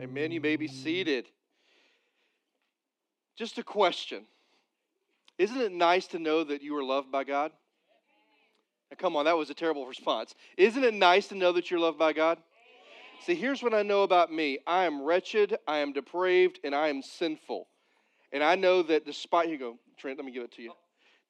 Amen. You may be seated. Just a question. Isn't it nice to know that you are loved by God? Now, come on, that was a terrible response. Isn't it nice to know that you're loved by God? See, here's what I know about me I am wretched, I am depraved, and I am sinful. And I know that despite, you go, Trent, let me give it to you.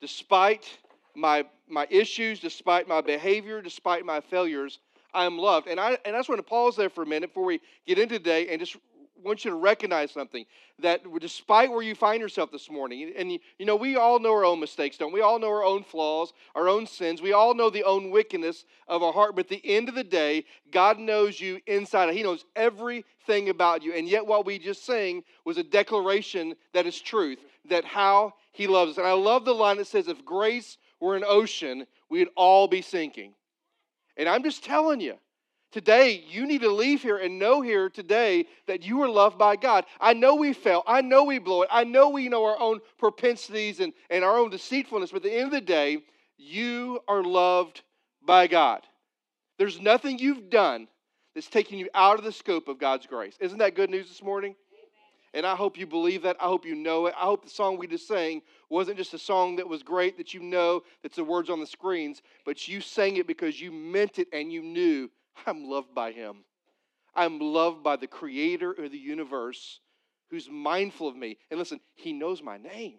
Despite my, my issues, despite my behavior, despite my failures, I am loved. And I, and I just want to pause there for a minute before we get into today and just want you to recognize something that despite where you find yourself this morning, and you, know, we all know our own mistakes, don't we? all know our own flaws, our own sins. We all know the own wickedness of our heart. But at the end of the day, God knows you inside. He knows everything about you. And yet, what we just sang was a declaration that is truth, that how He loves us. And I love the line that says, if grace were an ocean, we'd all be sinking. And I'm just telling you, Today, you need to leave here and know here today that you are loved by God. I know we fail. I know we blow it. I know we know our own propensities and, and our own deceitfulness. But at the end of the day, you are loved by God. There's nothing you've done that's taking you out of the scope of God's grace. Isn't that good news this morning? And I hope you believe that. I hope you know it. I hope the song we just sang wasn't just a song that was great that you know that's the words on the screens, but you sang it because you meant it and you knew I'm loved by him. I'm loved by the creator of the universe who's mindful of me. And listen, he knows my name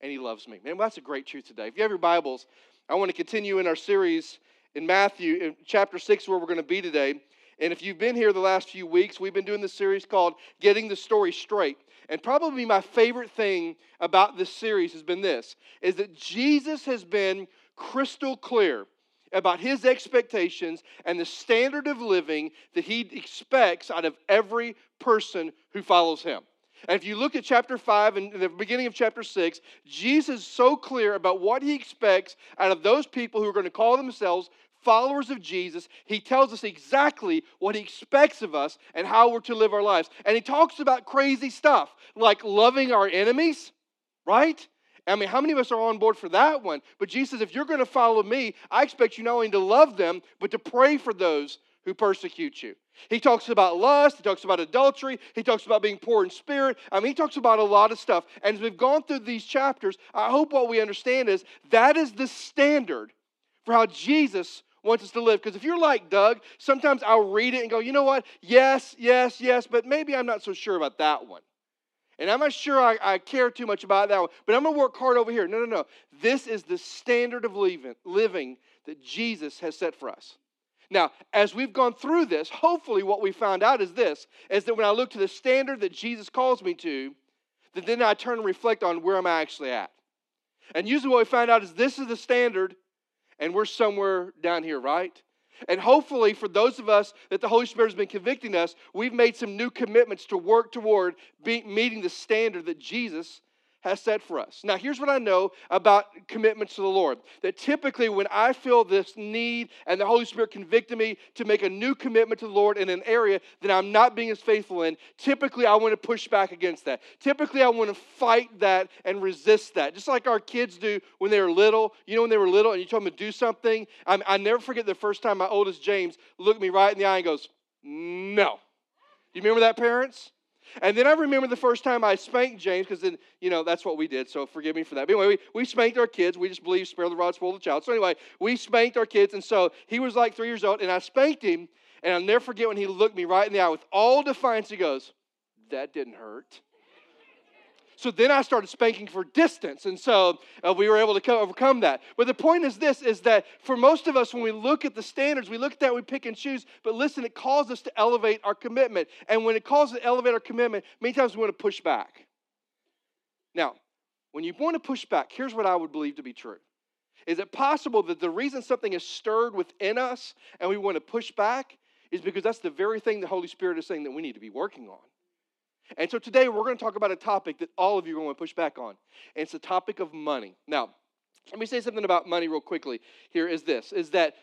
and he loves me. Man, well, that's a great truth today. If you have your Bibles, I want to continue in our series in Matthew, in chapter 6, where we're going to be today. And if you've been here the last few weeks, we've been doing this series called Getting the Story Straight. And probably my favorite thing about this series has been this is that Jesus has been crystal clear about his expectations and the standard of living that he expects out of every person who follows him. And if you look at chapter 5 and the beginning of chapter 6, Jesus is so clear about what he expects out of those people who are going to call themselves followers of Jesus. He tells us exactly what he expects of us and how we're to live our lives. And he talks about crazy stuff like loving our enemies, right? I mean, how many of us are on board for that one? But Jesus says, if you're going to follow me, I expect you not only to love them, but to pray for those who persecute you. He talks about lust, he talks about adultery, he talks about being poor in spirit. I mean, he talks about a lot of stuff. And as we've gone through these chapters, I hope what we understand is that is the standard for how Jesus wants us to live. Because if you're like Doug, sometimes I'll read it and go, you know what? Yes, yes, yes, but maybe I'm not so sure about that one. And I'm not sure I, I care too much about that one, but I'm going to work hard over here. No, no, no. This is the standard of living, living that Jesus has set for us. Now, as we've gone through this, hopefully what we found out is this, is that when I look to the standard that Jesus calls me to, that then I turn and reflect on where am I actually at. And usually what we find out is this is the standard, and we're somewhere down here, right? And hopefully, for those of us that the Holy Spirit has been convicting us, we've made some new commitments to work toward meeting the standard that Jesus has set for us. Now, here's what I know about commitments to the Lord that typically, when I feel this need and the Holy Spirit convicted me to make a new commitment to the Lord in an area that I'm not being as faithful in, typically I want to push back against that. Typically, I want to fight that and resist that, just like our kids do when they were little. You know, when they were little and you told them to do something, I, I never forget the first time my oldest James looked me right in the eye and goes, No. You remember that, parents? And then I remember the first time I spanked James, because then, you know, that's what we did, so forgive me for that. But anyway, we, we spanked our kids. We just believe spare the rod, spoil the child. So anyway, we spanked our kids, and so he was like three years old, and I spanked him, and I'll never forget when he looked me right in the eye with all defiance. He goes, That didn't hurt. So then I started spanking for distance. And so uh, we were able to overcome that. But the point is this is that for most of us, when we look at the standards, we look at that, we pick and choose. But listen, it calls us to elevate our commitment. And when it calls us to elevate our commitment, many times we want to push back. Now, when you want to push back, here's what I would believe to be true. Is it possible that the reason something is stirred within us and we want to push back is because that's the very thing the Holy Spirit is saying that we need to be working on? And so today we're going to talk about a topic that all of you are going to push back on. And it's the topic of money. Now, let me say something about money real quickly. Here is this is that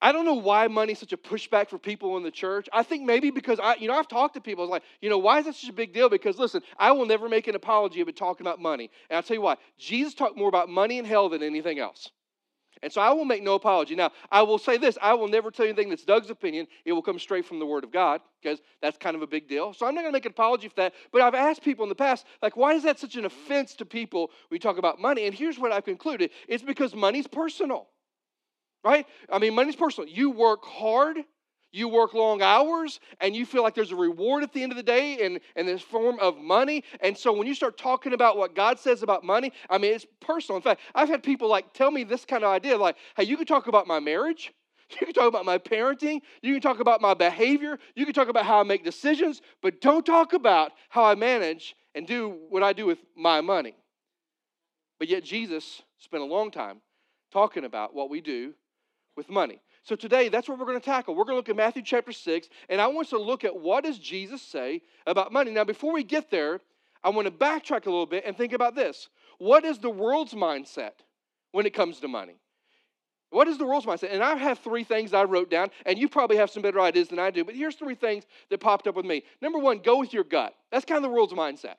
I don't know why money is such a pushback for people in the church. I think maybe because I, you know, I've talked to people. I was like, you know, why is that such a big deal? Because listen, I will never make an apology about talking about money. And I'll tell you why. Jesus talked more about money and hell than anything else. And so I will make no apology. Now, I will say this I will never tell you anything that's Doug's opinion. It will come straight from the Word of God because that's kind of a big deal. So I'm not going to make an apology for that. But I've asked people in the past, like, why is that such an offense to people when you talk about money? And here's what I've concluded it's because money's personal, right? I mean, money's personal. You work hard you work long hours and you feel like there's a reward at the end of the day in, in this form of money. And so when you start talking about what God says about money, I mean, it's personal. In fact, I've had people like tell me this kind of idea like, hey, you can talk about my marriage. You can talk about my parenting. You can talk about my behavior. You can talk about how I make decisions, but don't talk about how I manage and do what I do with my money. But yet, Jesus spent a long time talking about what we do with money. So today, that's what we're going to tackle. We're going to look at Matthew chapter 6, and I want us to look at what does Jesus say about money. Now, before we get there, I want to backtrack a little bit and think about this. What is the world's mindset when it comes to money? What is the world's mindset? And I have three things I wrote down, and you probably have some better ideas than I do, but here's three things that popped up with me. Number one, go with your gut. That's kind of the world's mindset.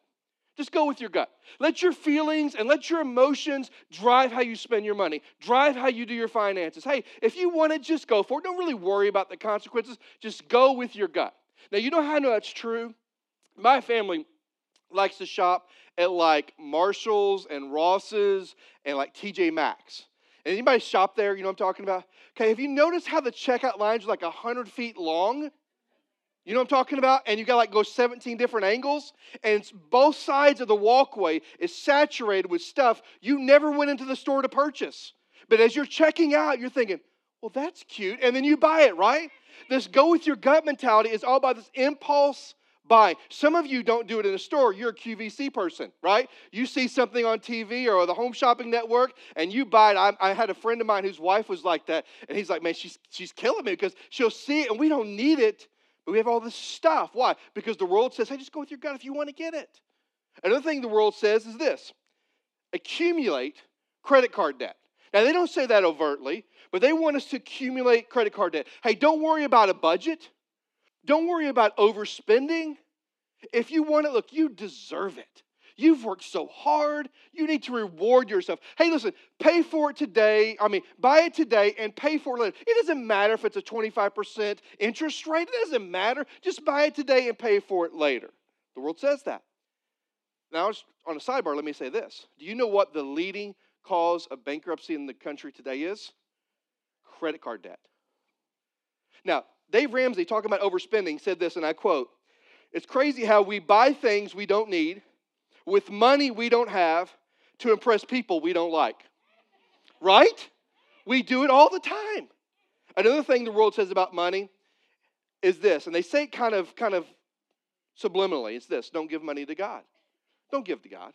Just go with your gut. Let your feelings and let your emotions drive how you spend your money, drive how you do your finances. Hey, if you want to just go for it, don't really worry about the consequences. Just go with your gut. Now, you know how I know that's true? My family likes to shop at like Marshall's and Ross's and like TJ Maxx. And Anybody shop there? You know what I'm talking about? Okay, have you noticed how the checkout lines are like 100 feet long? You know what I'm talking about? And you got like go 17 different angles, and both sides of the walkway is saturated with stuff you never went into the store to purchase. But as you're checking out, you're thinking, well, that's cute. And then you buy it, right? This go with your gut mentality is all about this impulse buy. Some of you don't do it in a store. You're a QVC person, right? You see something on TV or the Home Shopping Network and you buy it. I, I, had a friend of mine whose wife was like that, and he's like, man, she's, she's killing me because she'll see it and we don't need it, but we have all this stuff. Why? Because the world says, hey, just go with your gut if you want to get it. Another thing the world says is this accumulate credit card debt. Now, they don't say that overtly, but they want us to accumulate credit card debt. Hey, don't worry about a budget. Don't worry about overspending. If you want it, look, you deserve it. You've worked so hard. You need to reward yourself. Hey, listen, pay for it today. I mean, buy it today and pay for it later. It doesn't matter if it's a 25% interest rate. It doesn't matter. Just buy it today and pay for it later. The world says that. Now, on a sidebar, let me say this. Do you know what the leading cause of bankruptcy in the country today is? Credit card debt. Now, Dave Ramsey, talking about overspending, said this, and I quote It's crazy how we buy things we don't need with money we don't have to impress people we don't like. Right? We do it all the time. Another thing the world says about money is this, and they say it kind of kind of subliminally, it's this, don't give money to God. Don't give to God.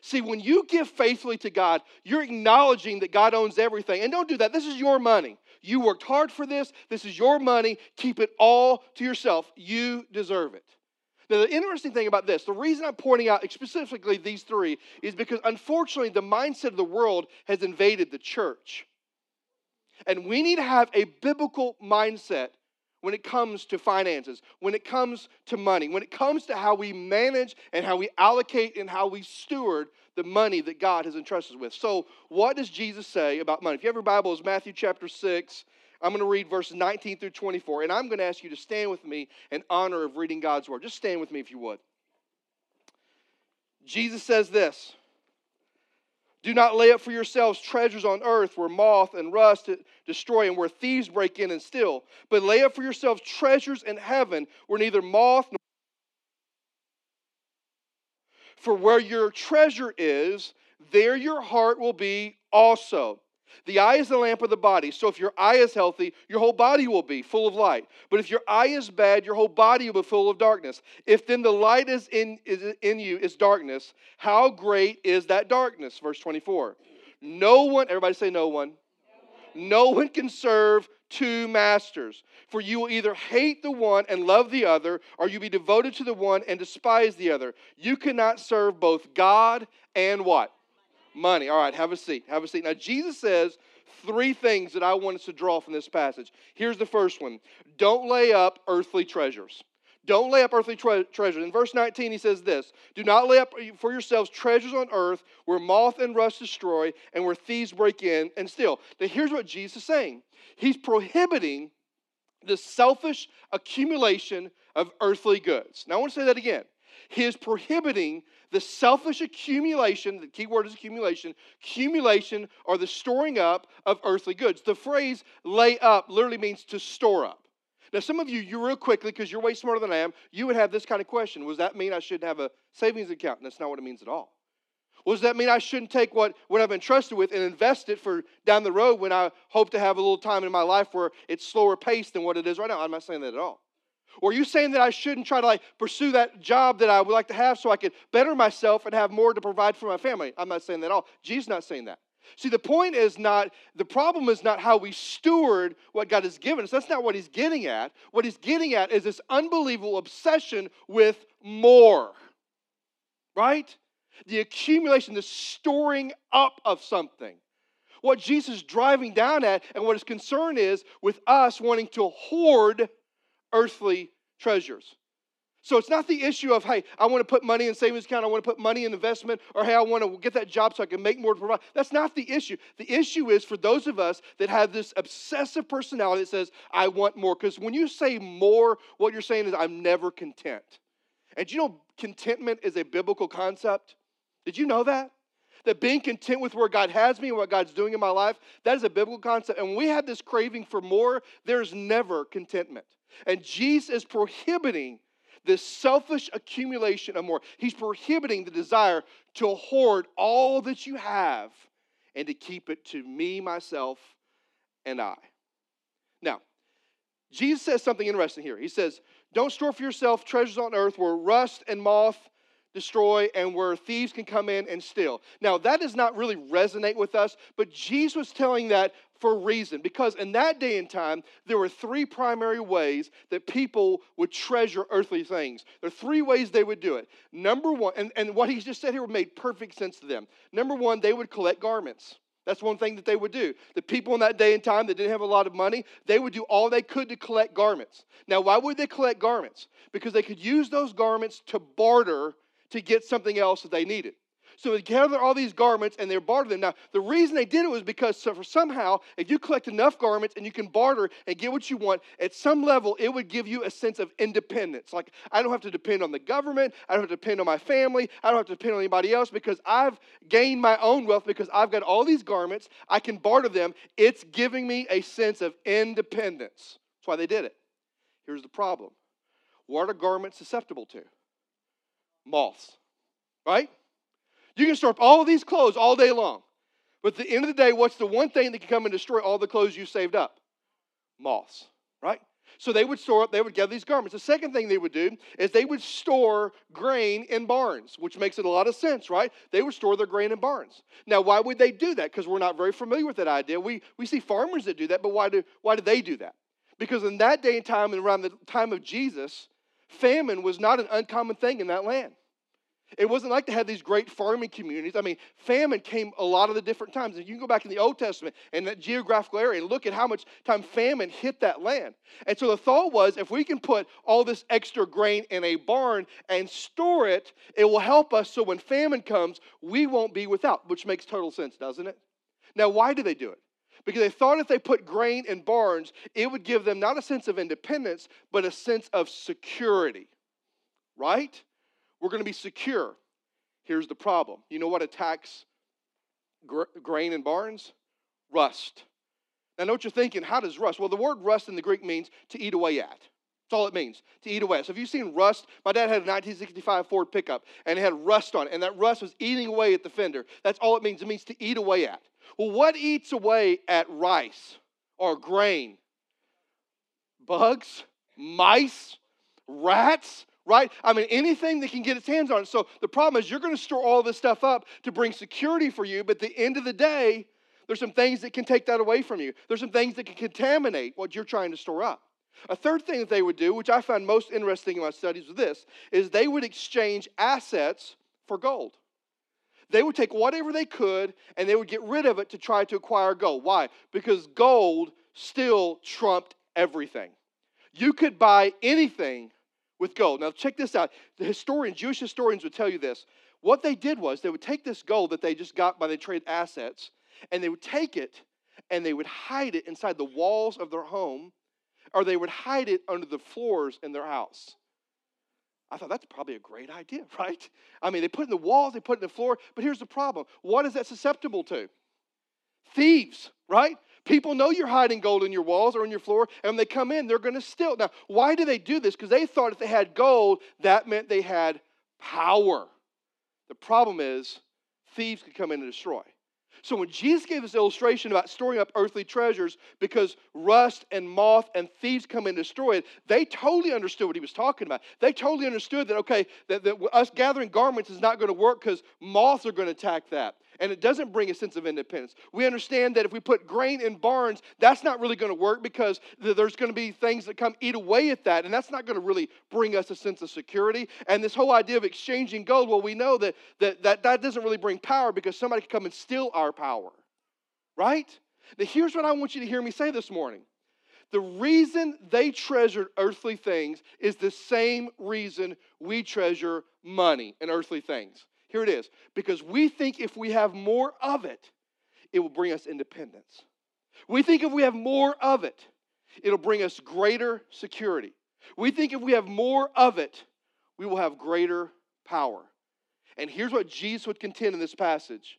See, when you give faithfully to God, you're acknowledging that God owns everything. And don't do that. This is your money. You worked hard for this. This is your money. Keep it all to yourself. You deserve it. Now, the interesting thing about this, the reason I'm pointing out specifically these three is because unfortunately the mindset of the world has invaded the church. And we need to have a biblical mindset when it comes to finances, when it comes to money, when it comes to how we manage and how we allocate and how we steward the money that God has entrusted us with. So, what does Jesus say about money? If you have your Bible, it's Matthew chapter 6, I'm going to read verses 19 through 24, and I'm going to ask you to stand with me in honor of reading God's word. Just stand with me if you would. Jesus says this Do not lay up for yourselves treasures on earth where moth and rust destroy and where thieves break in and steal, but lay up for yourselves treasures in heaven where neither moth nor for where your treasure is, there your heart will be also. The eye is the lamp of the body. So if your eye is healthy, your whole body will be full of light. But if your eye is bad, your whole body will be full of darkness. If then the light is in, is in you is darkness, how great is that darkness? Verse 24. No one, everybody say no one. No one can serve two masters. For you will either hate the one and love the other, or you be devoted to the one and despise the other. You cannot serve both God and what? Money. All right, have a seat. Have a seat. Now, Jesus says three things that I want us to draw from this passage. Here's the first one Don't lay up earthly treasures. Don't lay up earthly tre- treasures. In verse 19, he says this Do not lay up for yourselves treasures on earth where moth and rust destroy and where thieves break in and steal. Now, here's what Jesus is saying He's prohibiting the selfish accumulation of earthly goods. Now, I want to say that again. He is prohibiting the selfish accumulation, the key word is accumulation, accumulation or the storing up of earthly goods. The phrase lay up literally means to store up. Now, some of you, you real quickly, because you're way smarter than I am, you would have this kind of question. Does that mean I shouldn't have a savings account? And that's not what it means at all. Well, does that mean I shouldn't take what, what I've been trusted with and invest it for down the road when I hope to have a little time in my life where it's slower paced than what it is right now? I'm not saying that at all. Or are you saying that I shouldn't try to like pursue that job that I would like to have so I could better myself and have more to provide for my family? I'm not saying that at all. Jesus not saying that. See, the point is not, the problem is not how we steward what God has given us. That's not what he's getting at. What he's getting at is this unbelievable obsession with more, right? The accumulation, the storing up of something. What Jesus is driving down at, and what his concern is with us wanting to hoard earthly treasures. So it's not the issue of, hey, I want to put money in savings account, I want to put money in investment, or hey, I want to get that job so I can make more to provide. That's not the issue. The issue is for those of us that have this obsessive personality that says, I want more. Because when you say more, what you're saying is, I'm never content. And you know, contentment is a biblical concept. Did you know that? That being content with where God has me and what God's doing in my life, that is a biblical concept. And when we have this craving for more, there's never contentment. And Jesus is prohibiting this selfish accumulation of more. He's prohibiting the desire to hoard all that you have and to keep it to me, myself, and I. Now, Jesus says something interesting here. He says, Don't store for yourself treasures on earth where rust and moth destroy and where thieves can come in and steal. Now, that does not really resonate with us, but Jesus was telling that for a reason. Because in that day and time, there were three primary ways that people would treasure earthly things. There are three ways they would do it. Number one, and, and what he just said here made perfect sense to them. Number one, they would collect garments. That's one thing that they would do. The people in that day and time that didn't have a lot of money, they would do all they could to collect garments. Now, why would they collect garments? Because they could use those garments to barter to get something else that they needed. So they gather all these garments and they barter them. Now, the reason they did it was because so for somehow, if you collect enough garments and you can barter and get what you want, at some level, it would give you a sense of independence. Like, I don't have to depend on the government. I don't have to depend on my family. I don't have to depend on anybody else because I've gained my own wealth because I've got all these garments. I can barter them. It's giving me a sense of independence. That's why they did it. Here's the problem what are garments susceptible to? Moths, right? You can store up all these clothes all day long. But at the end of the day, what's the one thing that can come and destroy all the clothes you saved up? Moths, right? So they would store up, they would gather these garments. The second thing they would do is they would store grain in barns, which makes it a lot of sense, right? They would store their grain in barns. Now, why would they do that? Because we're not very familiar with that idea. We, we see farmers that do that, but why do, why do they do that? Because in that day and time, and around the time of Jesus, famine was not an uncommon thing in that land. It wasn't like they had these great farming communities. I mean, famine came a lot of the different times. And you can go back in the Old Testament and that geographical area and look at how much time famine hit that land. And so the thought was if we can put all this extra grain in a barn and store it, it will help us so when famine comes, we won't be without, which makes total sense, doesn't it? Now, why do they do it? Because they thought if they put grain in barns, it would give them not a sense of independence, but a sense of security. Right? We're going to be secure. Here's the problem. You know what attacks gr- grain and barns? Rust. Now, know what you're thinking. How does rust? Well, the word rust in the Greek means to eat away at. That's all it means, to eat away. So, if you've seen rust, my dad had a 1965 Ford pickup and it had rust on it, and that rust was eating away at the fender. That's all it means. It means to eat away at. Well, what eats away at rice or grain? Bugs, mice, rats, right? I mean, anything that can get its hands on it. So the problem is you're going to store all this stuff up to bring security for you, but at the end of the day, there's some things that can take that away from you. There's some things that can contaminate what you're trying to store up. A third thing that they would do, which I found most interesting in my studies, was this: is they would exchange assets for gold. They would take whatever they could and they would get rid of it to try to acquire gold. Why? Because gold still trumped everything. You could buy anything with gold. Now, check this out. The historian, Jewish historians would tell you this. What they did was they would take this gold that they just got by the trade assets, and they would take it and they would hide it inside the walls of their home, or they would hide it under the floors in their house. I thought that's probably a great idea, right? I mean, they put it in the walls, they put it in the floor, but here's the problem. What is that susceptible to? Thieves, right? People know you're hiding gold in your walls or in your floor, and when they come in, they're going to steal. Now, why do they do this? Because they thought if they had gold, that meant they had power. The problem is, thieves could come in and destroy. So when Jesus gave this illustration about storing up earthly treasures because rust and moth and thieves come and destroy it, they totally understood what he was talking about. They totally understood that, okay, that, that us gathering garments is not going to work because moths are going to attack that and it doesn't bring a sense of independence. We understand that if we put grain in barns, that's not really going to work because there's going to be things that come eat away at that, and that's not going to really bring us a sense of security. And this whole idea of exchanging gold, well, we know that that, that, that doesn't really bring power because somebody can come and steal our power, right? Now, here's what I want you to hear me say this morning. The reason they treasured earthly things is the same reason we treasure money and earthly things. Here it is. Because we think if we have more of it, it will bring us independence. We think if we have more of it, it'll bring us greater security. We think if we have more of it, we will have greater power. And here's what Jesus would contend in this passage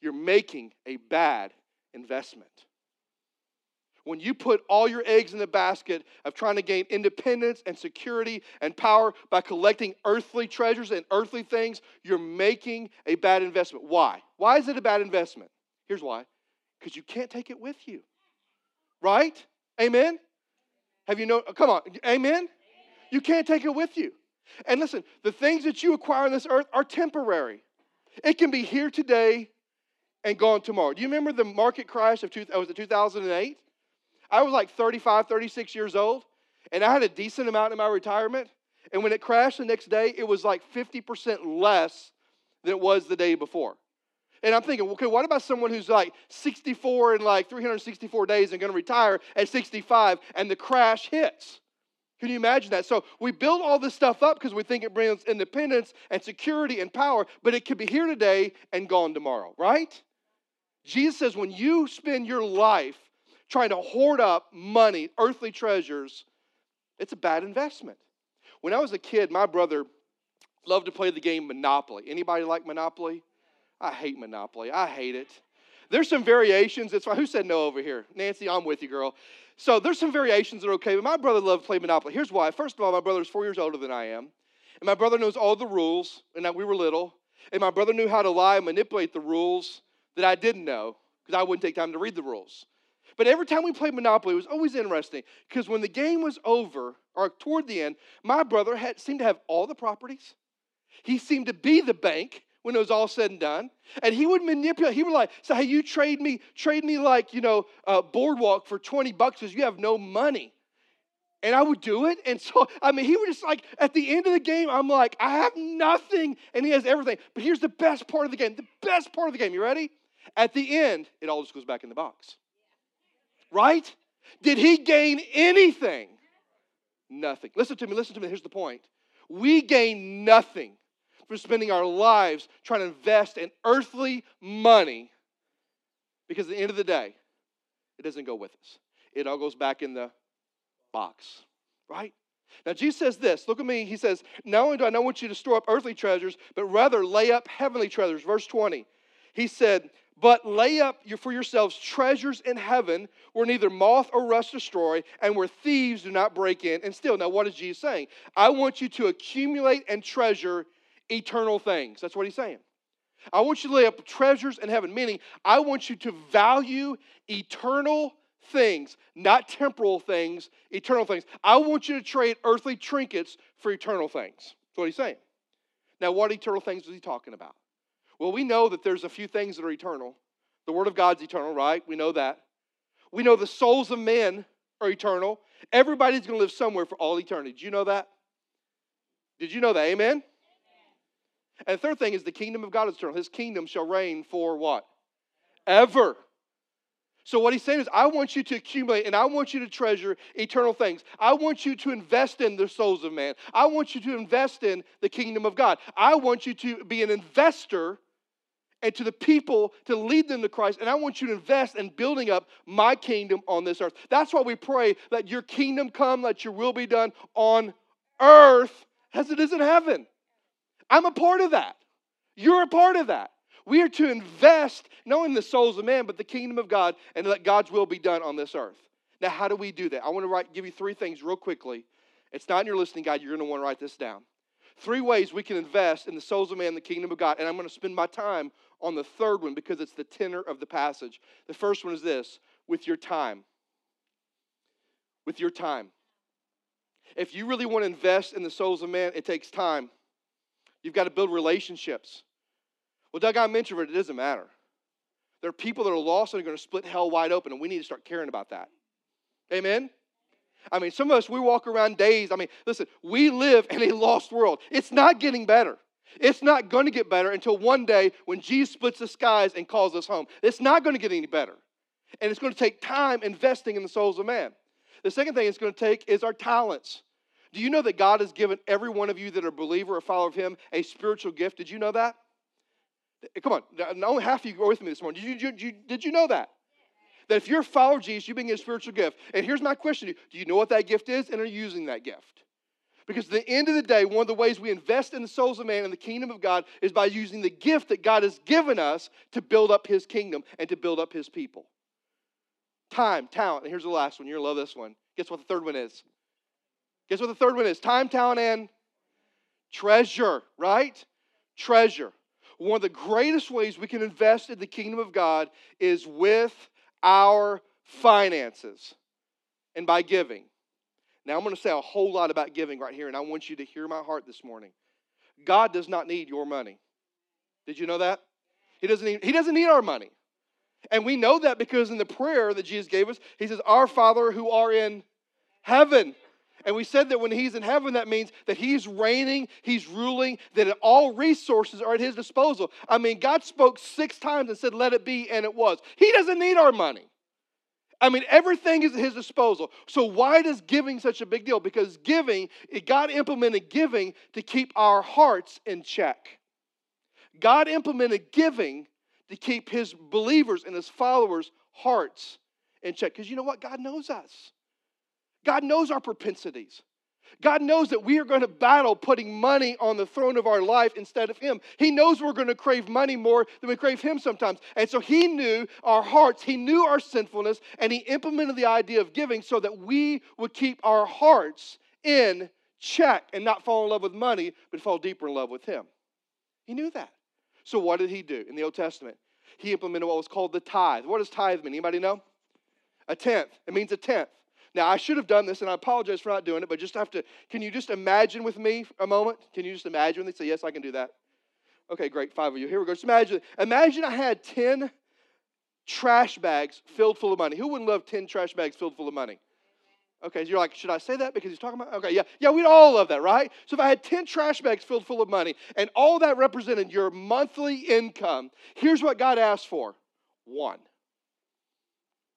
you're making a bad investment when you put all your eggs in the basket of trying to gain independence and security and power by collecting earthly treasures and earthly things, you're making a bad investment. Why? Why is it a bad investment? Here's why because you can't take it with you. Right? Amen? Have you know? Oh, come on. Amen? You can't take it with you. And listen, the things that you acquire on this earth are temporary. It can be here today and gone tomorrow. Do you remember the market crash of two, oh, was it 2008? I was like 35, 36 years old, and I had a decent amount in my retirement. And when it crashed the next day, it was like 50% less than it was the day before. And I'm thinking, okay, what about someone who's like 64 in like 364 days and going to retire at 65 and the crash hits? Can you imagine that? So we build all this stuff up because we think it brings independence and security and power, but it could be here today and gone tomorrow, right? Jesus says when you spend your life trying to hoard up money, earthly treasures, it's a bad investment. When I was a kid, my brother loved to play the game Monopoly. Anybody like Monopoly? I hate Monopoly. I hate it. There's some variations. It's. Who said no over here? Nancy, I'm with you, girl. So there's some variations that are okay, but my brother loved to play Monopoly. Here's why. First of all, my brother's four years older than I am. And my brother knows all the rules, and that we were little. And my brother knew how to lie and manipulate the rules that I didn't know because I wouldn't take time to read the rules. But every time we played Monopoly, it was always interesting because when the game was over, or toward the end, my brother had, seemed to have all the properties. He seemed to be the bank when it was all said and done. And he would manipulate. He would like say, "Hey, you trade me, trade me like you know, uh, boardwalk for twenty bucks because you have no money." And I would do it. And so, I mean, he would just like, at the end of the game, I'm like, I have nothing. And he has everything. But here's the best part of the game. The best part of the game. You ready? At the end, it all just goes back in the box right? Did he gain anything? Nothing. Listen to me, listen to me. Here's the point. We gain nothing from spending our lives trying to invest in earthly money because at the end of the day, it doesn't go with us. It all goes back in the box, right? Now, Jesus says this. Look at me. He says, Not only do I not want you to store up earthly treasures, but rather lay up heavenly treasures. Verse 20. He said, but lay up for yourselves treasures in heaven where neither moth or rust destroy and where thieves do not break in and steal. Now, what is Jesus saying? I want you to accumulate and treasure eternal things. That's what he's saying. I want you to lay up treasures in heaven, meaning I want you to value eternal things, not temporal things, eternal things. I want you to trade earthly trinkets for eternal things. That's what he's saying. Now, what eternal things is he talking about? Well, we know that there's a few things that are eternal. The Word of God's eternal, right? We know that. We know the souls of men are eternal. Everybody's going to live somewhere for all eternity. Did you know that? Did you know that? Amen? Amen? And the third thing is the kingdom of God is eternal. His kingdom shall reign for what? Ever. So, what he's saying is, I want you to accumulate and I want you to treasure eternal things. I want you to invest in the souls of man. I want you to invest in the kingdom of God. I want you to be an investor and to the people to lead them to Christ. And I want you to invest in building up my kingdom on this earth. That's why we pray, let your kingdom come, let your will be done on earth as it is in heaven. I'm a part of that. You're a part of that. We are to invest not in the souls of man, but the kingdom of God and let God's will be done on this earth. Now, how do we do that? I want to write, give you three things real quickly. It's not in your listening guide. You're going to want to write this down. Three ways we can invest in the souls of man, the kingdom of God. And I'm going to spend my time on the third one because it's the tenor of the passage. The first one is this with your time. With your time. If you really want to invest in the souls of man, it takes time. You've got to build relationships. Well, Doug, I'm introverted. It doesn't matter. There are people that are lost and are going to split hell wide open, and we need to start caring about that. Amen? I mean, some of us, we walk around days. I mean, listen, we live in a lost world. It's not getting better. It's not going to get better until one day when Jesus splits the skies and calls us home. It's not going to get any better. And it's going to take time investing in the souls of man. The second thing it's going to take is our talents. Do you know that God has given every one of you that are a believer or follower of Him a spiritual gift? Did you know that? Eh, come on, only half of you go with me this morning. Did you, did you, did you know that? That if you're a follower of Jesus, you've been given a spiritual gift. And here's my question to you Do you know what that gift is and are you using that gift? Because at the end of the day, one of the ways we invest in the souls of man and the kingdom of God is by using the gift that God has given us to build up his kingdom and to build up his people. Time, talent. And here's the last one. You're to love this one. Guess what the third one is? Guess what the third one is? Time, talent, and treasure, right? Treasure. One of the greatest ways we can invest in the kingdom of God is with our finances and by giving. Now, I'm going to say a whole lot about giving right here, and I want you to hear my heart this morning. God does not need your money. Did you know that? He doesn't need, he doesn't need our money. And we know that because in the prayer that Jesus gave us, he says, Our Father who are in heaven. And we said that when he's in heaven, that means that he's reigning, he's ruling, that all resources are at his disposal. I mean, God spoke six times and said, Let it be, and it was. He doesn't need our money. I mean, everything is at his disposal. So why does giving such a big deal? Because giving, God implemented giving to keep our hearts in check. God implemented giving to keep his believers and his followers' hearts in check. Because you know what? God knows us. God knows our propensities. God knows that we are going to battle putting money on the throne of our life instead of Him. He knows we're going to crave money more than we crave Him sometimes. And so He knew our hearts, He knew our sinfulness, and He implemented the idea of giving so that we would keep our hearts in check and not fall in love with money, but fall deeper in love with Him. He knew that. So what did He do in the Old Testament? He implemented what was called the tithe. What does tithe mean? Anybody know? A tenth. It means a tenth. Now, I should have done this, and I apologize for not doing it, but just have to. Can you just imagine with me a moment? Can you just imagine? They say, Yes, I can do that. Okay, great. Five of you. Here we go. Just imagine. Imagine I had 10 trash bags filled full of money. Who wouldn't love 10 trash bags filled full of money? Okay, you're like, should I say that because he's talking about? Okay, yeah, yeah, we'd all love that, right? So if I had 10 trash bags filled full of money and all that represented your monthly income, here's what God asked for one.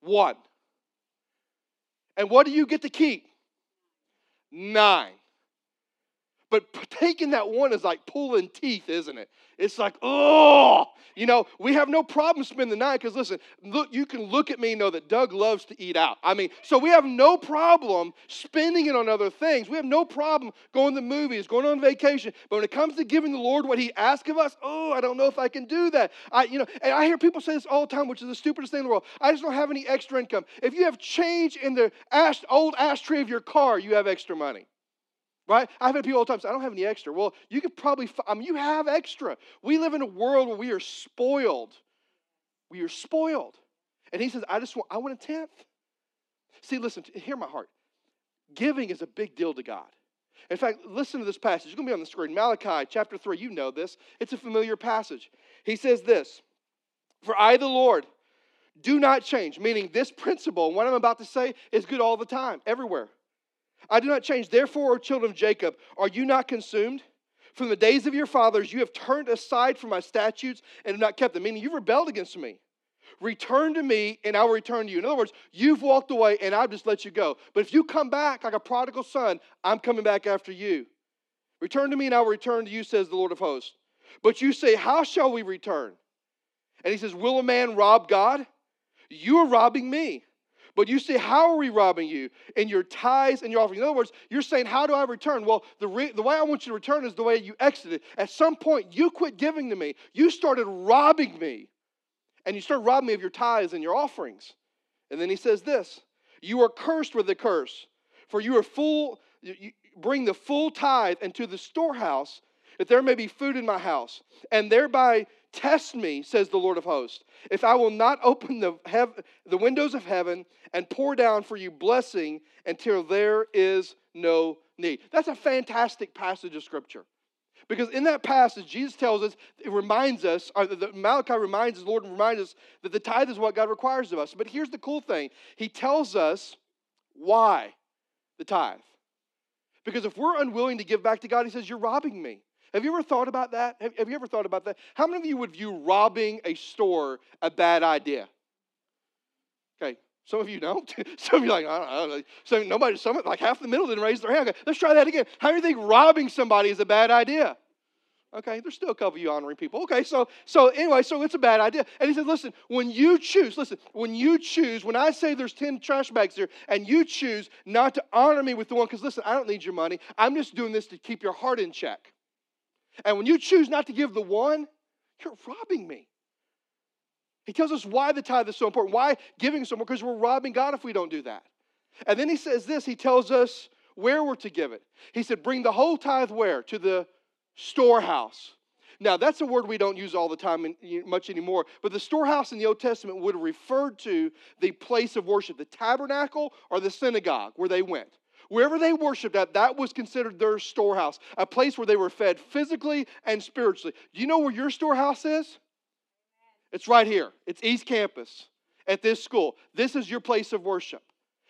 One. And what do you get to keep? Nine. But taking that one is like pulling teeth, isn't it? It's like, oh, you know, we have no problem spending the night because listen, look, you can look at me and know that Doug loves to eat out. I mean, so we have no problem spending it on other things. We have no problem going to movies, going on vacation. But when it comes to giving the Lord what He asks of us, oh, I don't know if I can do that. I, you know, and I hear people say this all the time, which is the stupidest thing in the world. I just don't have any extra income. If you have change in the ash, old ashtray of your car, you have extra money. Right? I've had people all the time say, I don't have any extra. Well, you could probably, I mean, you have extra. We live in a world where we are spoiled. We are spoiled. And he says, I just want, I want a tenth. See, listen, hear my heart. Giving is a big deal to God. In fact, listen to this passage. It's going to be on the screen. Malachi chapter 3. You know this. It's a familiar passage. He says this For I, the Lord, do not change, meaning this principle, what I'm about to say, is good all the time, everywhere. I do not change. Therefore, O children of Jacob, are you not consumed? From the days of your fathers, you have turned aside from my statutes and have not kept them, meaning you've rebelled against me. return to me and I will return to you. In other words, you've walked away and I've just let you go. But if you come back like a prodigal son, I'm coming back after you. Return to me and I will return to you, says the Lord of hosts. But you say, How shall we return? And he says, Will a man rob God? You are robbing me. But you say, How are we robbing you? In your tithes and your offerings. In other words, you're saying, How do I return? Well, the, re- the way I want you to return is the way you exited. At some point, you quit giving to me. You started robbing me. And you started robbing me of your tithes and your offerings. And then he says this You are cursed with a curse, for you are full, you bring the full tithe into the storehouse, that there may be food in my house, and thereby Test me, says the Lord of hosts, if I will not open the, hev- the windows of heaven and pour down for you blessing until there is no need. That's a fantastic passage of Scripture. Because in that passage, Jesus tells us, it reminds us, uh, or the, Malachi reminds us, Lord reminds us that the tithe is what God requires of us. But here's the cool thing He tells us why the tithe. Because if we're unwilling to give back to God, He says, You're robbing me. Have you ever thought about that? Have, have you ever thought about that? How many of you would view robbing a store a bad idea? Okay, some of you don't. some of you like, I don't, I don't know. So nobody, some like half the middle didn't raise their hand. Okay, let's try that again. How do you think robbing somebody is a bad idea? Okay, there's still a couple of you honoring people. Okay, so so anyway, so it's a bad idea. And he said, listen, when you choose, listen, when you choose, when I say there's 10 trash bags here, and you choose not to honor me with the one, because listen, I don't need your money. I'm just doing this to keep your heart in check. And when you choose not to give the one, you're robbing me. He tells us why the tithe is so important, why giving so much, because we're robbing God if we don't do that. And then he says this he tells us where we're to give it. He said, Bring the whole tithe where? To the storehouse. Now, that's a word we don't use all the time much anymore, but the storehouse in the Old Testament would have referred to the place of worship, the tabernacle or the synagogue where they went. Wherever they worshiped at, that was considered their storehouse, a place where they were fed physically and spiritually. Do you know where your storehouse is? It's right here. It's East Campus at this school. This is your place of worship.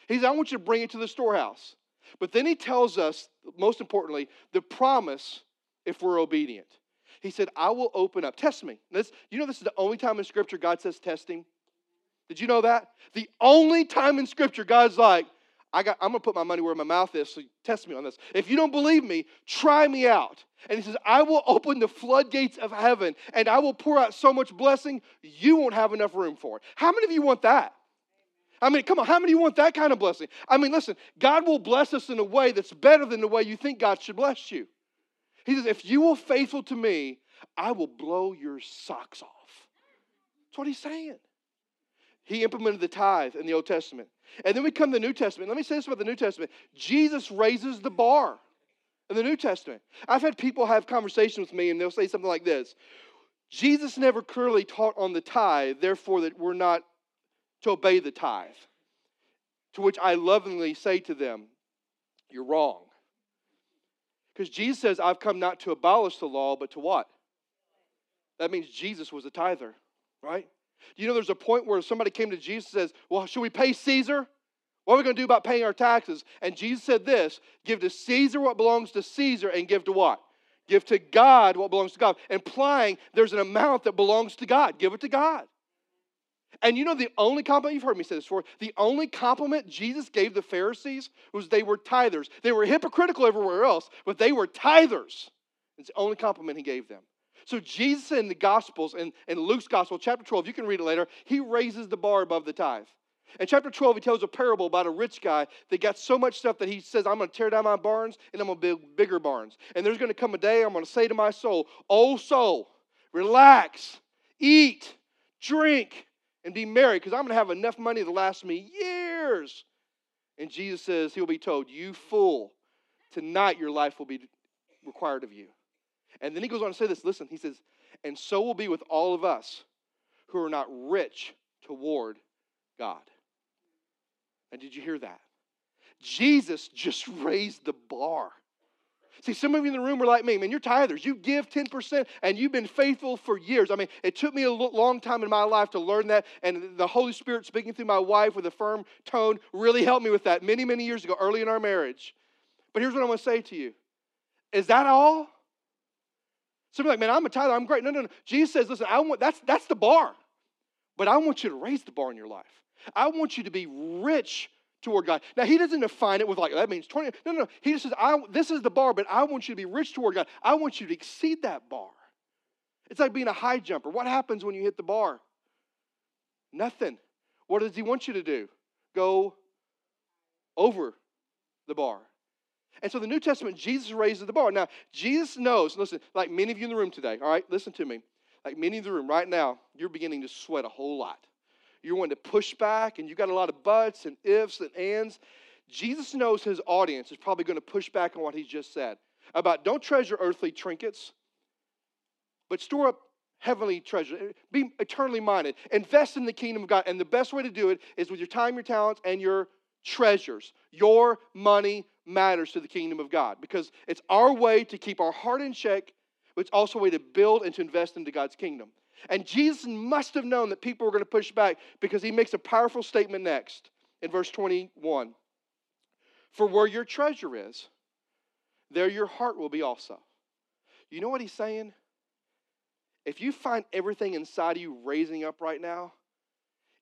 He says, I want you to bring it to the storehouse. But then he tells us, most importantly, the promise if we're obedient. He said, I will open up. Test me. This, you know, this is the only time in Scripture God says testing. Did you know that? The only time in Scripture God's like, I got, I'm going to put my money where my mouth is, so test me on this. If you don't believe me, try me out. And he says, I will open the floodgates of heaven and I will pour out so much blessing, you won't have enough room for it. How many of you want that? I mean, come on, how many of you want that kind of blessing? I mean, listen, God will bless us in a way that's better than the way you think God should bless you. He says, if you will faithful to me, I will blow your socks off. That's what he's saying. He implemented the tithe in the Old Testament. And then we come to the New Testament. Let me say this about the New Testament Jesus raises the bar in the New Testament. I've had people have conversations with me, and they'll say something like this Jesus never clearly taught on the tithe, therefore, that we're not to obey the tithe. To which I lovingly say to them, You're wrong. Because Jesus says, I've come not to abolish the law, but to what? That means Jesus was a tither, right? You know, there's a point where somebody came to Jesus and says, Well, should we pay Caesar? What are we going to do about paying our taxes? And Jesus said this give to Caesar what belongs to Caesar and give to what? Give to God what belongs to God. Implying there's an amount that belongs to God. Give it to God. And you know, the only compliment, you've heard me say this before, the only compliment Jesus gave the Pharisees was they were tithers. They were hypocritical everywhere else, but they were tithers. It's the only compliment he gave them. So Jesus in the Gospels, in, in Luke's Gospel, chapter 12, you can read it later, he raises the bar above the tithe. In chapter 12, he tells a parable about a rich guy that got so much stuff that he says, I'm going to tear down my barns and I'm going to build bigger barns. And there's going to come a day I'm going to say to my soul, Oh, soul, relax, eat, drink, and be merry because I'm going to have enough money to last me years. And Jesus says, He'll be told, You fool, tonight your life will be required of you. And then he goes on to say this listen, he says, and so will be with all of us who are not rich toward God. And did you hear that? Jesus just raised the bar. See, some of you in the room are like me, man, you're tithers. You give 10% and you've been faithful for years. I mean, it took me a long time in my life to learn that, and the Holy Spirit speaking through my wife with a firm tone really helped me with that many, many years ago, early in our marriage. But here's what I want to say to you Is that all? Somebody like, man, I'm a tither, I'm great. No, no, no. Jesus says, listen, I want that's that's the bar. but I want you to raise the bar in your life. I want you to be rich toward God. Now, he doesn't define it with like, that means 20. No, no, no. He just says, I, this is the bar, but I want you to be rich toward God. I want you to exceed that bar. It's like being a high jumper. What happens when you hit the bar? Nothing. What does he want you to do? Go over the bar. And so the New Testament, Jesus raises the bar. Now, Jesus knows, listen, like many of you in the room today, all right, listen to me. Like many in the room right now, you're beginning to sweat a whole lot. You're wanting to push back, and you got a lot of buts and ifs and ands. Jesus knows his audience is probably going to push back on what he just said about don't treasure earthly trinkets, but store up heavenly treasure. Be eternally minded. Invest in the kingdom of God. And the best way to do it is with your time, your talents, and your treasures. Your money matters to the kingdom of God because it's our way to keep our heart in check, but it's also a way to build and to invest into God's kingdom. And Jesus must have known that people were going to push back because he makes a powerful statement next in verse 21. For where your treasure is, there your heart will be also. You know what he's saying? If you find everything inside of you raising up right now,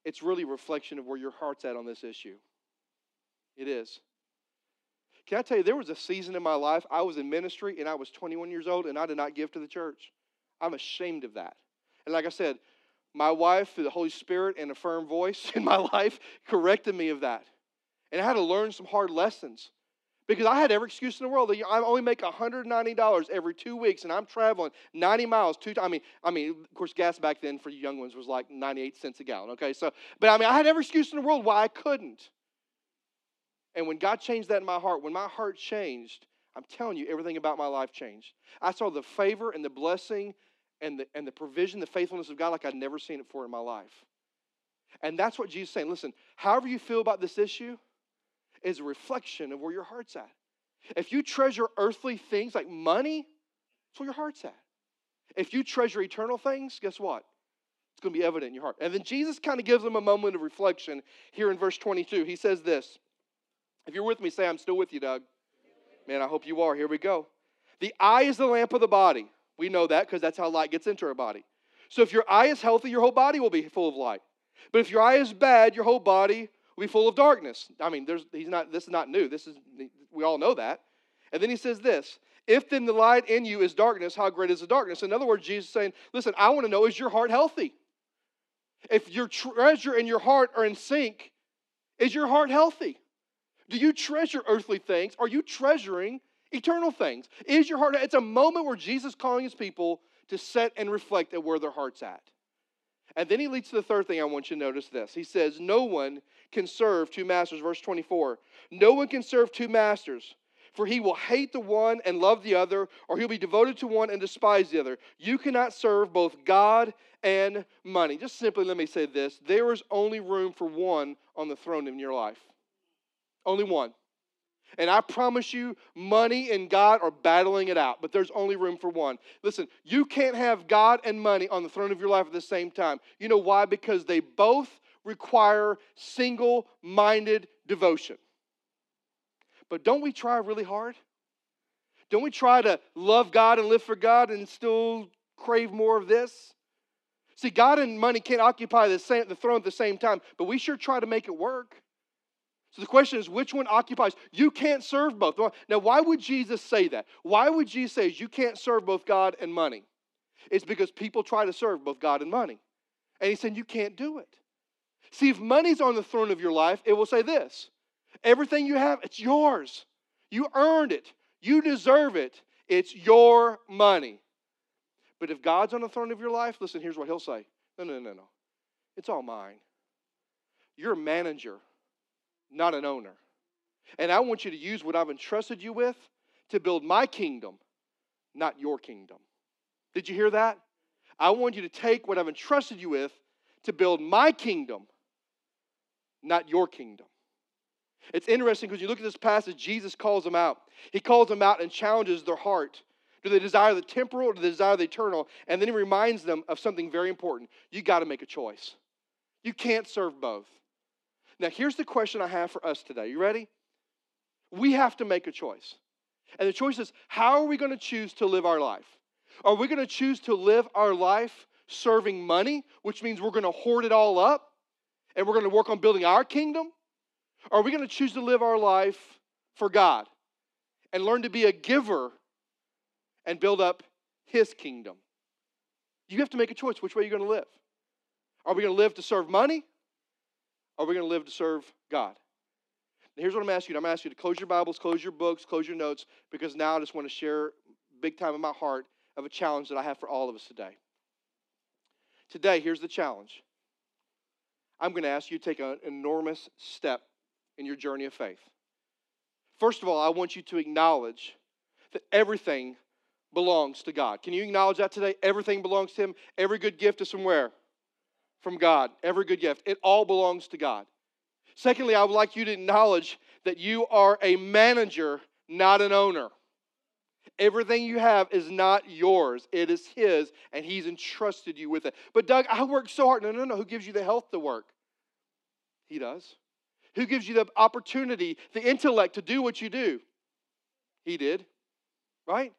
it's really a reflection of where your heart's at on this issue. It is. Can I tell you, there was a season in my life, I was in ministry and I was 21 years old and I did not give to the church. I'm ashamed of that. And like I said, my wife, through the Holy Spirit and a firm voice in my life, corrected me of that. And I had to learn some hard lessons because I had every excuse in the world. I only make $190 every two weeks, and I'm traveling 90 miles two. I mean, I mean, of course, gas back then for young ones was like 98 cents a gallon. Okay, so, but I mean, I had every excuse in the world why I couldn't. And when God changed that in my heart, when my heart changed, I'm telling you, everything about my life changed. I saw the favor and the blessing and the, and the provision, the faithfulness of God like I'd never seen it before in my life. And that's what Jesus is saying. Listen, however you feel about this issue is a reflection of where your heart's at. If you treasure earthly things like money, that's where your heart's at. If you treasure eternal things, guess what? It's going to be evident in your heart. And then Jesus kind of gives them a moment of reflection here in verse 22. He says this. If you're with me, say, I'm still with you, Doug. Man, I hope you are. Here we go. The eye is the lamp of the body. We know that because that's how light gets into our body. So if your eye is healthy, your whole body will be full of light. But if your eye is bad, your whole body will be full of darkness. I mean, there's, he's not, this is not new. This is, we all know that. And then he says this If then the light in you is darkness, how great is the darkness? In other words, Jesus is saying, Listen, I want to know, is your heart healthy? If your treasure and your heart are in sync, is your heart healthy? Do you treasure earthly things? Are you treasuring eternal things. Is your heart? It's a moment where Jesus is calling his people to set and reflect at where their heart's at. And then he leads to the third thing I want you to notice this. He says, No one can serve two masters. Verse 24. No one can serve two masters, for he will hate the one and love the other, or he'll be devoted to one and despise the other. You cannot serve both God and money. Just simply let me say this there is only room for one on the throne in your life. Only one. And I promise you, money and God are battling it out, but there's only room for one. Listen, you can't have God and money on the throne of your life at the same time. You know why? Because they both require single minded devotion. But don't we try really hard? Don't we try to love God and live for God and still crave more of this? See, God and money can't occupy the, same, the throne at the same time, but we sure try to make it work. So the question is, which one occupies? You can't serve both. Now, why would Jesus say that? Why would Jesus say you can't serve both God and money? It's because people try to serve both God and money. And he's saying you can't do it. See, if money's on the throne of your life, it will say this everything you have, it's yours. You earned it, you deserve it. It's your money. But if God's on the throne of your life, listen, here's what he'll say no, no, no, no. It's all mine. You're a manager not an owner. And I want you to use what I've entrusted you with to build my kingdom, not your kingdom. Did you hear that? I want you to take what I've entrusted you with to build my kingdom, not your kingdom. It's interesting because you look at this passage, Jesus calls them out. He calls them out and challenges their heart. Do they desire the temporal or do they desire the eternal? And then he reminds them of something very important. You got to make a choice. You can't serve both. Now, here's the question I have for us today. You ready? We have to make a choice. And the choice is how are we going to choose to live our life? Are we going to choose to live our life serving money, which means we're going to hoard it all up and we're going to work on building our kingdom? Or are we going to choose to live our life for God and learn to be a giver and build up His kingdom? You have to make a choice which way you're going to live. Are we going to live to serve money? Are we going to live to serve God? Here's what I'm asking you. I'm asking you to close your Bibles, close your books, close your notes, because now I just want to share big time in my heart of a challenge that I have for all of us today. Today, here's the challenge. I'm going to ask you to take an enormous step in your journey of faith. First of all, I want you to acknowledge that everything belongs to God. Can you acknowledge that today? Everything belongs to Him. Every good gift is from where? From God. Every good gift. It all belongs to God. Secondly, I would like you to acknowledge that you are a manager, not an owner. Everything you have is not yours, it is His, and He's entrusted you with it. But, Doug, I work so hard. No, no, no. Who gives you the health to work? He does. Who gives you the opportunity, the intellect to do what you do? He did. Right?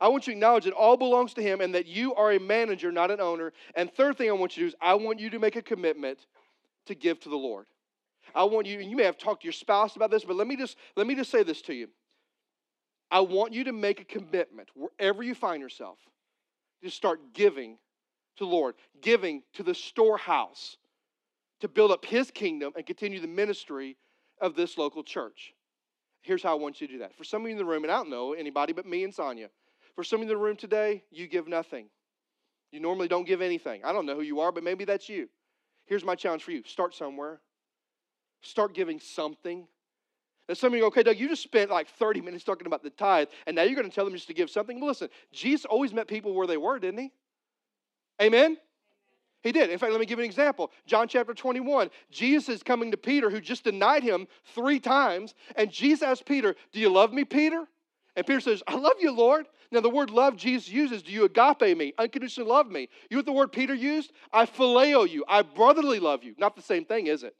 I want you to acknowledge it all belongs to Him and that you are a manager, not an owner. And third thing I want you to do is I want you to make a commitment to give to the Lord. I want you, and you may have talked to your spouse about this, but let me just let me just say this to you. I want you to make a commitment wherever you find yourself to start giving to the Lord, giving to the storehouse to build up His kingdom and continue the ministry of this local church. Here's how I want you to do that. For some of you in the room, and I don't know anybody but me and Sonia, for some in the room today, you give nothing. You normally don't give anything. I don't know who you are, but maybe that's you. Here's my challenge for you start somewhere, start giving something. And some of you go, okay, Doug, you just spent like 30 minutes talking about the tithe, and now you're going to tell them just to give something. Well, listen, Jesus always met people where they were, didn't he? Amen? He did. In fact, let me give you an example. John chapter 21. Jesus is coming to Peter, who just denied him three times. And Jesus asked Peter, Do you love me, Peter? And Peter says, I love you, Lord. Now, the word love Jesus uses, do you agape me, unconditionally love me? You know what the word Peter used? I phileo you, I brotherly love you. Not the same thing, is it?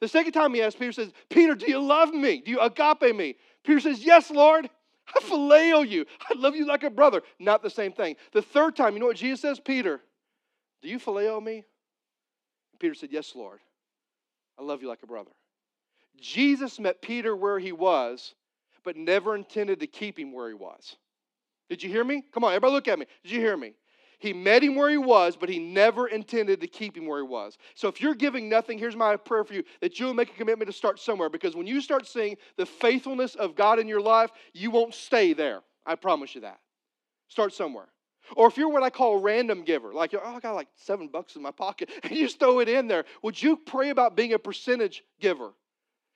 The second time he asked, Peter says, Peter, do you love me? Do you agape me? Peter says, Yes, Lord. I phileo you. I love you like a brother. Not the same thing. The third time, you know what Jesus says? Peter, do you phileo me? Peter said, Yes, Lord. I love you like a brother. Jesus met Peter where he was, but never intended to keep him where he was. Did you hear me? Come on, everybody look at me. Did you hear me? He met him where he was, but he never intended to keep him where he was. So if you're giving nothing, here's my prayer for you that you'll make a commitment to start somewhere because when you start seeing the faithfulness of God in your life, you won't stay there. I promise you that. Start somewhere. Or if you're what I call a random giver, like, oh, I got like seven bucks in my pocket, and you just throw it in there, would you pray about being a percentage giver?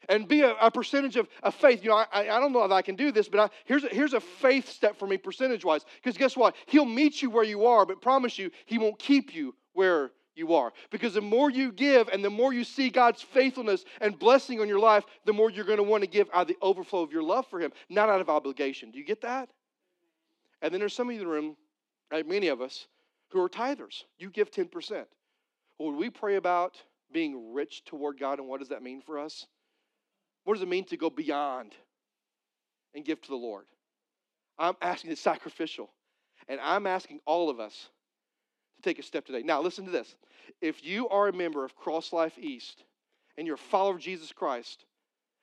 And be a, a percentage of, of, faith. You know, I, I don't know if I can do this, but I, here's, a, here's a faith step for me, percentage wise. Because guess what? He'll meet you where you are, but promise you, He won't keep you where you are. Because the more you give and the more you see God's faithfulness and blessing on your life, the more you're going to want to give out of the overflow of your love for Him, not out of obligation. Do you get that? And then there's some of you in the room, like many of us, who are tithers. You give 10%. Well, when we pray about being rich toward God, and what does that mean for us? What does it mean to go beyond and give to the Lord? I'm asking the sacrificial. And I'm asking all of us to take a step today. Now, listen to this. If you are a member of Cross Life East and you're a follower of Jesus Christ,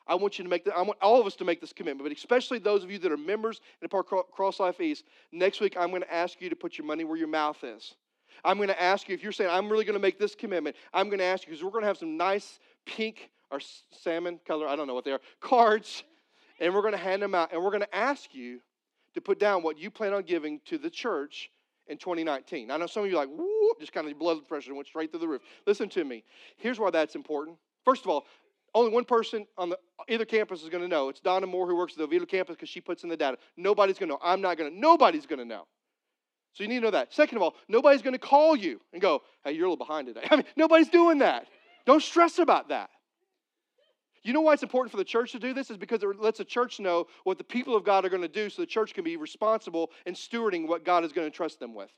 I want you to make that, I want all of us to make this commitment, but especially those of you that are members and a part of Cross Life East. Next week, I'm going to ask you to put your money where your mouth is. I'm going to ask you, if you're saying, I'm really going to make this commitment, I'm going to ask you, because we're going to have some nice pink or salmon color, I don't know what they are, cards, and we're going to hand them out. And we're going to ask you to put down what you plan on giving to the church in 2019. I know some of you like, whoop, just kind of blood pressure went straight through the roof. Listen to me. Here's why that's important. First of all, only one person on the either campus is going to know. It's Donna Moore who works at the Oviedo campus because she puts in the data. Nobody's going to know. I'm not going to. Nobody's going to know. So you need to know that. Second of all, nobody's going to call you and go, "Hey, you're a little behind today." I mean, nobody's doing that. Don't stress about that. You know why it's important for the church to do this? Is because it lets the church know what the people of God are going to do so the church can be responsible in stewarding what God is going to trust them with.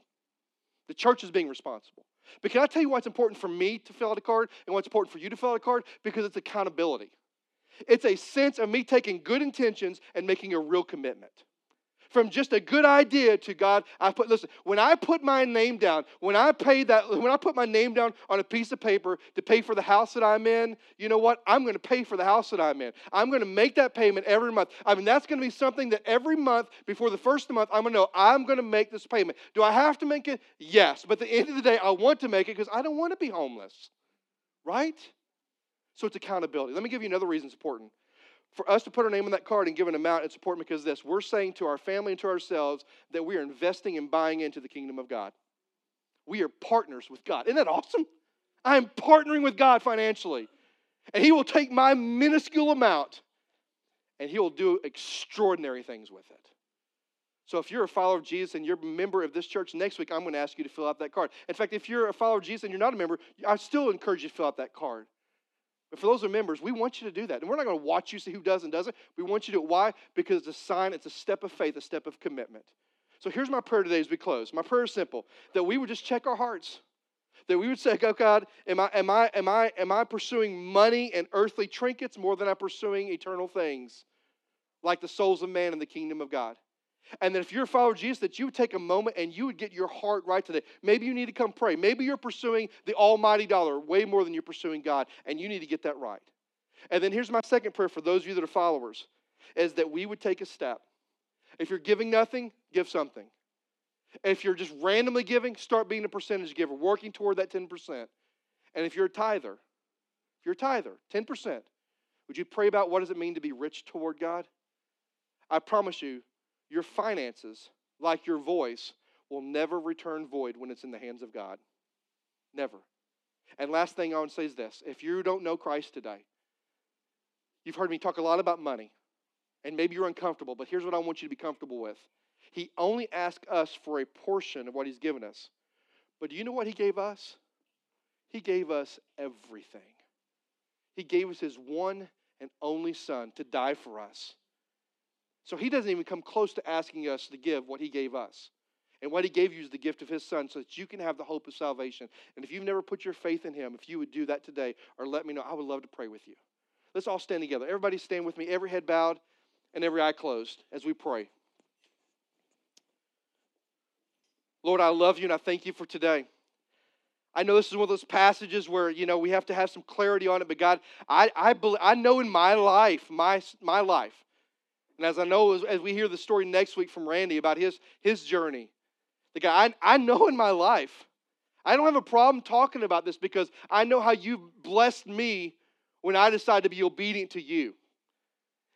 The church is being responsible. But can I tell you why it's important for me to fill out a card and what's important for you to fill out a card? Because it's accountability. It's a sense of me taking good intentions and making a real commitment. From just a good idea to God, I put, listen, when I put my name down, when I pay that, when I put my name down on a piece of paper to pay for the house that I'm in, you know what? I'm going to pay for the house that I'm in. I'm going to make that payment every month. I mean, that's going to be something that every month before the first of the month, I'm going to know I'm going to make this payment. Do I have to make it? Yes. But at the end of the day, I want to make it because I don't want to be homeless. Right? So it's accountability. Let me give you another reason it's important for us to put our name on that card and give an amount, it's important because this we're saying to our family and to ourselves that we are investing and buying into the kingdom of God. We are partners with God. Isn't that awesome? I am partnering with God financially. And He will take my minuscule amount and He will do extraordinary things with it. So if you're a follower of Jesus and you're a member of this church, next week I'm going to ask you to fill out that card. In fact, if you're a follower of Jesus and you're not a member, I still encourage you to fill out that card. But for those who are members, we want you to do that. And we're not going to watch you see who does and doesn't. We want you to do it. Why? Because it's a sign, it's a step of faith, a step of commitment. So here's my prayer today as we close. My prayer is simple that we would just check our hearts. That we would say, oh God, am I, am I, am I, am I pursuing money and earthly trinkets more than I'm pursuing eternal things, like the souls of man in the kingdom of God? And that if you're a follower of Jesus, that you would take a moment and you would get your heart right today. Maybe you need to come pray. Maybe you're pursuing the almighty dollar way more than you're pursuing God, and you need to get that right. And then here's my second prayer for those of you that are followers is that we would take a step. If you're giving nothing, give something. If you're just randomly giving, start being a percentage giver, working toward that 10%. And if you're a tither, if you're a tither, 10%, would you pray about what does it mean to be rich toward God? I promise you, your finances, like your voice, will never return void when it's in the hands of God. Never. And last thing I want to say is this if you don't know Christ today, you've heard me talk a lot about money, and maybe you're uncomfortable, but here's what I want you to be comfortable with. He only asked us for a portion of what He's given us. But do you know what He gave us? He gave us everything. He gave us His one and only Son to die for us. So he doesn't even come close to asking us to give what he gave us. And what he gave you is the gift of his son so that you can have the hope of salvation. And if you've never put your faith in him, if you would do that today, or let me know, I would love to pray with you. Let's all stand together. Everybody stand with me, every head bowed and every eye closed as we pray. Lord, I love you and I thank you for today. I know this is one of those passages where, you know, we have to have some clarity on it, but God, I, I, believe, I know in my life, my, my life, and as I know, as, as we hear the story next week from Randy about his, his journey, the guy, I, I know in my life, I don't have a problem talking about this because I know how you blessed me when I decided to be obedient to you.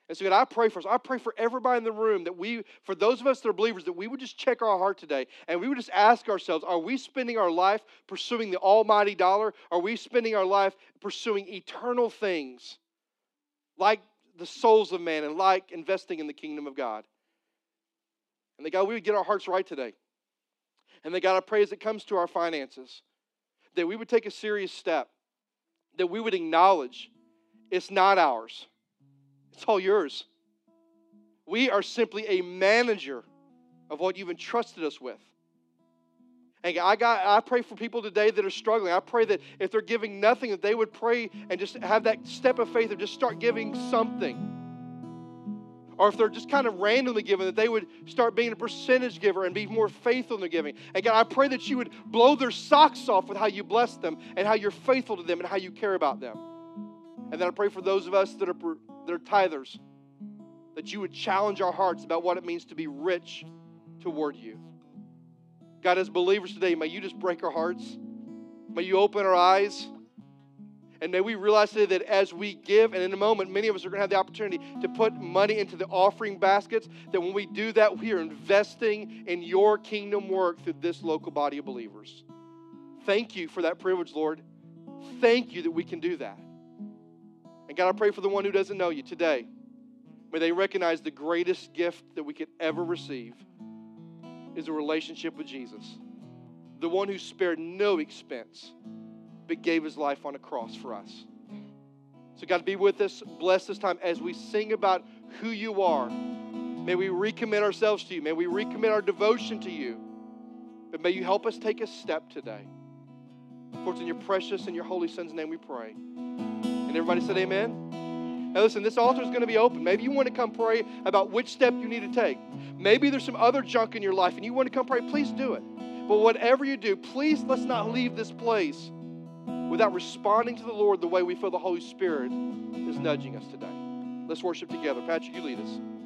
And so, God, I pray for us. I pray for everybody in the room that we, for those of us that are believers, that we would just check our heart today and we would just ask ourselves are we spending our life pursuing the almighty dollar? Are we spending our life pursuing eternal things like the souls of man and like investing in the kingdom of God. And that God, we would get our hearts right today. And that God, I pray as it comes to our finances, that we would take a serious step, that we would acknowledge it's not ours, it's all yours. We are simply a manager of what you've entrusted us with. And I got I pray for people today that are struggling. I pray that if they're giving nothing, that they would pray and just have that step of faith of just start giving something. Or if they're just kind of randomly giving, that they would start being a percentage giver and be more faithful in their giving. And God, I pray that you would blow their socks off with how you bless them and how you're faithful to them and how you care about them. And then I pray for those of us that are, that are tithers, that you would challenge our hearts about what it means to be rich toward you. God, as believers today, may you just break our hearts. May you open our eyes. And may we realize today that as we give, and in a moment, many of us are going to have the opportunity to put money into the offering baskets, that when we do that, we are investing in your kingdom work through this local body of believers. Thank you for that privilege, Lord. Thank you that we can do that. And God, I pray for the one who doesn't know you today. May they recognize the greatest gift that we could ever receive is a relationship with Jesus, the one who spared no expense but gave his life on a cross for us. So, God, be with us. Bless this time as we sing about who you are. May we recommit ourselves to you. May we recommit our devotion to you. But may you help us take a step today. For it's in your precious and your holy Son's name we pray. And everybody said, Amen. Listen, this altar is going to be open. Maybe you want to come pray about which step you need to take. Maybe there's some other junk in your life and you want to come pray. Please do it. But whatever you do, please let's not leave this place without responding to the Lord the way we feel the Holy Spirit is nudging us today. Let's worship together. Patrick, you lead us.